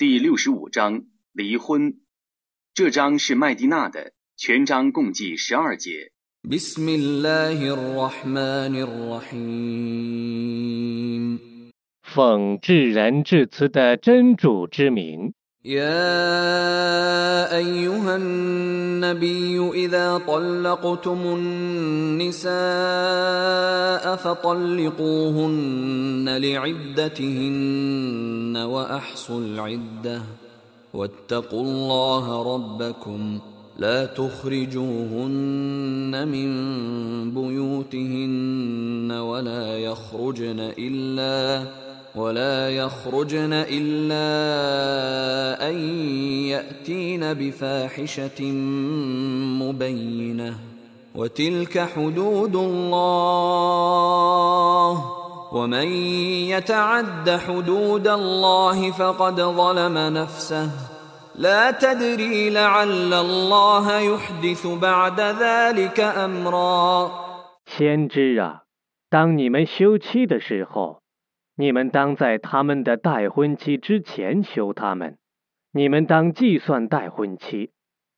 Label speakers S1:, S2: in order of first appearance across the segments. S1: 第六十五章离婚。这章是麦蒂娜的，全章共计十二节。
S2: 讽
S1: 奉至仁至慈的真主之名。يا
S2: ايها النبي اذا طلقتم النساء فطلقوهن لعدتهن واحصوا العده واتقوا الله ربكم لا تخرجوهن من بيوتهن ولا يخرجن الا ولا يخرجن الا ان ياتين بفاحشه مبينه وتلك حدود الله ومن يتعد حدود الله فقد ظلم نفسه لا تدري لعل الله
S1: يحدث بعد ذلك امرا 先知啊，当你们休妻的时候，你们当在他们的待婚期之前休他们。你们当计算待婚期，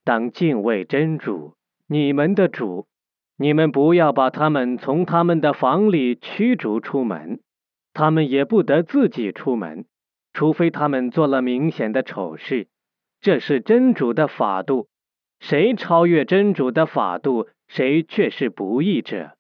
S1: 当敬畏真主，你们的主。你们不要把他们从他们的房里驱逐出门，他们也不得自己出门，除非他们做了明显的丑事。这是真主的法度，谁超越真主的法度，谁却是不义者。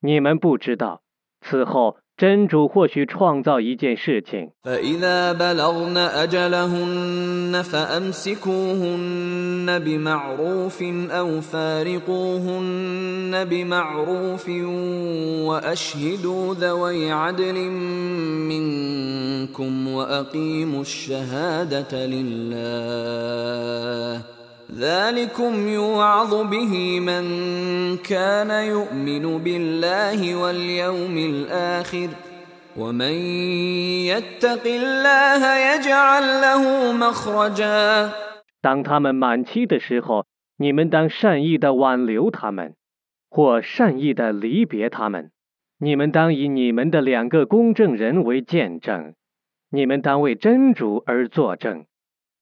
S1: 你们不知道此后。真主或许创造一件事情，فإذا بلغن أجلهن فأمسكوهن بمعروف أو
S2: فارقوهن بمعروف وأشهدوا ذوي عدل منكم وأقيموا الشهادة لله 当
S1: 他们满期的时候，你们当善意的挽留他们，或善意的离别他们。你们当以你们的两个公证人为见证，你们当为真主而作证。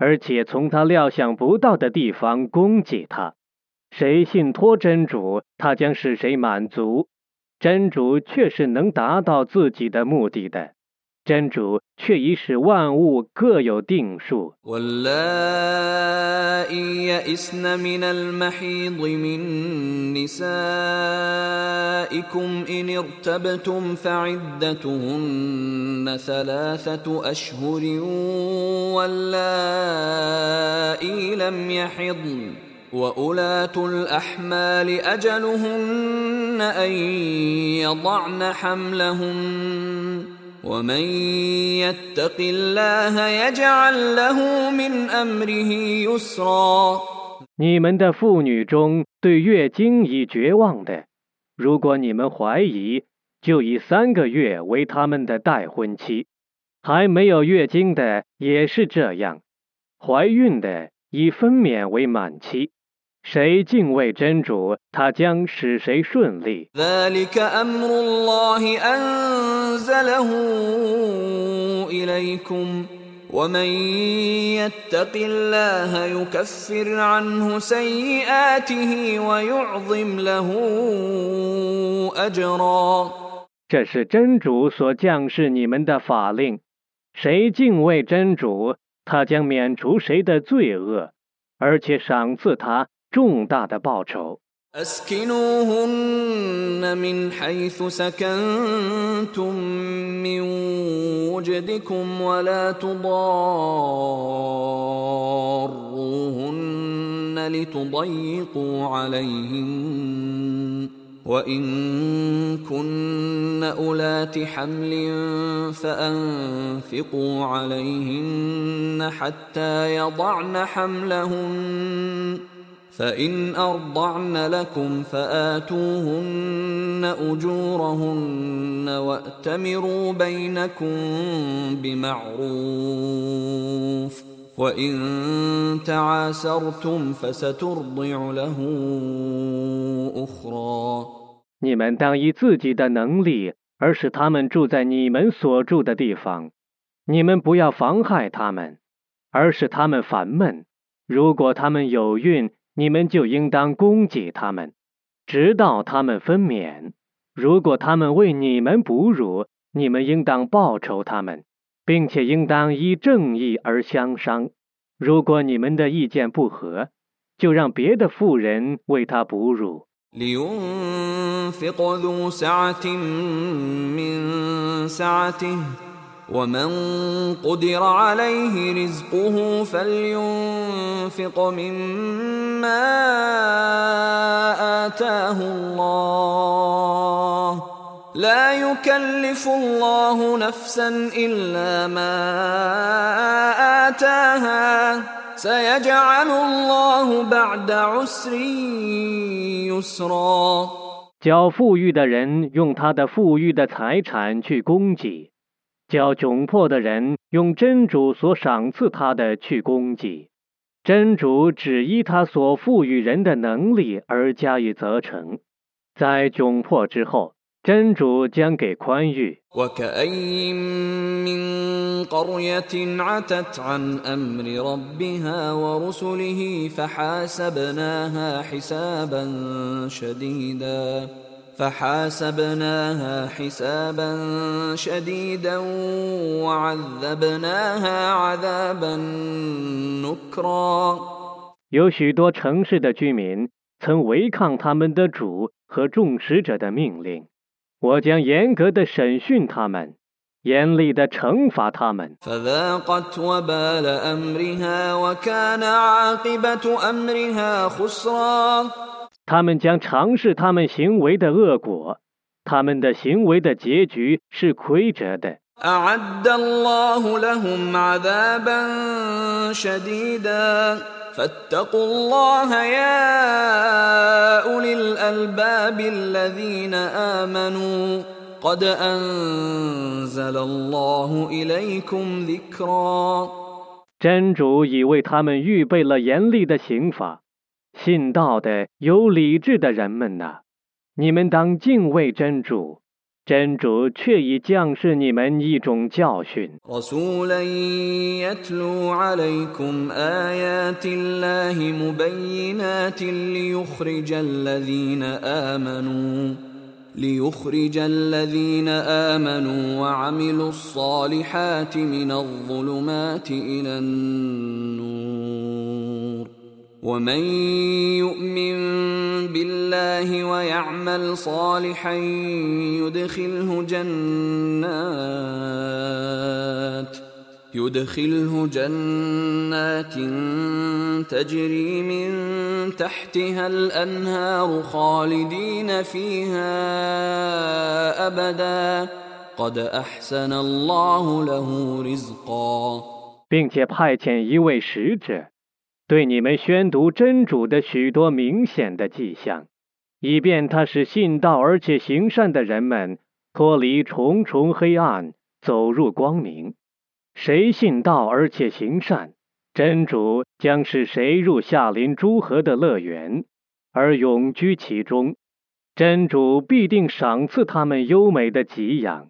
S1: 而且从他料想不到的地方攻击他，谁信托真主，他将使谁满足，真主确是能达到自己的目的的。真主却已使万物各有定数。وأولات يئسن من المحيض من نسائكم
S2: إن ارتبتم فعدتهن ثلاثة أشهر واللائي لم يحضن الأحمال أجلهن أن يضعن حملهن
S1: 你们的妇女中，对月经已绝望的，如果你们怀疑，就以三个月为他们的待婚期；还没有月经的也是这样；怀孕的以分娩为满期。谁敬畏真主，他将使谁顺利。这是真主所降示你们的法令。谁敬畏真主，他将免除谁的罪恶，而且赏赐他。重大的报酬。أسكنوهن من حيث سكنتم من
S2: وجدكم ولا تضاروهن لتضيقوا عليهن وإن كن أولات حمل فأنفقوا عليهن حتى يضعن حملهن
S1: 你们当以自己的能力，而使他们住在你们所住的地方。你们不要妨害他们，而使他们烦闷。如果他们有孕，你们就应当供给他们，直到他们分娩。如果他们为你们哺乳，你们应当报酬他们，并且应当依正义而相商。如果你们的意见不合，就让别的妇人为他哺乳。
S2: ومن قدر عليه رزقه فلينفق مما آتاه الله لا يكلف الله نفسا إلا ما آتاها سيجعل الله بعد عسر يسرا
S1: 较富裕的人用他的富裕的财产去供给。叫窘迫的人用真主所赏赐他的去供给，真主只依他所赋予人的能力而加以责成。在窘迫之后，真主将给宽裕。有许多城市的居民曾违抗他们的主和众使者的命令，我将严格的审讯他们，严厉的惩罚他们。他们将尝试他们行为的恶果，他们的行为的结局是亏折的。真主已为他们预备了严厉的刑罚。信道的有理智的人们呐，你们当敬畏真主，真主却已将是你们一种教训。
S2: ومن يؤمن بالله ويعمل صالحا يدخله جنات يدخله جنات تجري من تحتها الانهار خالدين فيها ابدا قد احسن
S1: الله له رزقا 并且派遣一位使者对你们宣读真主的许多明显的迹象，以便他使信道而且行善的人们脱离重重黑暗，走入光明。谁信道而且行善，真主将使谁入下临诸河的乐园，而永居其中。真主必定赏赐他们优美的给养。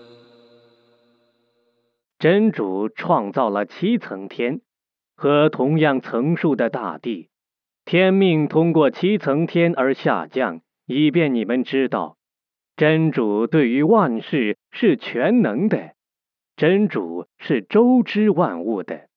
S1: 真主创造了七层天，和同样层数的大地。天命通过七层天而下降，以便你们知道，真主对于万事是全能的，真主是周知万物的。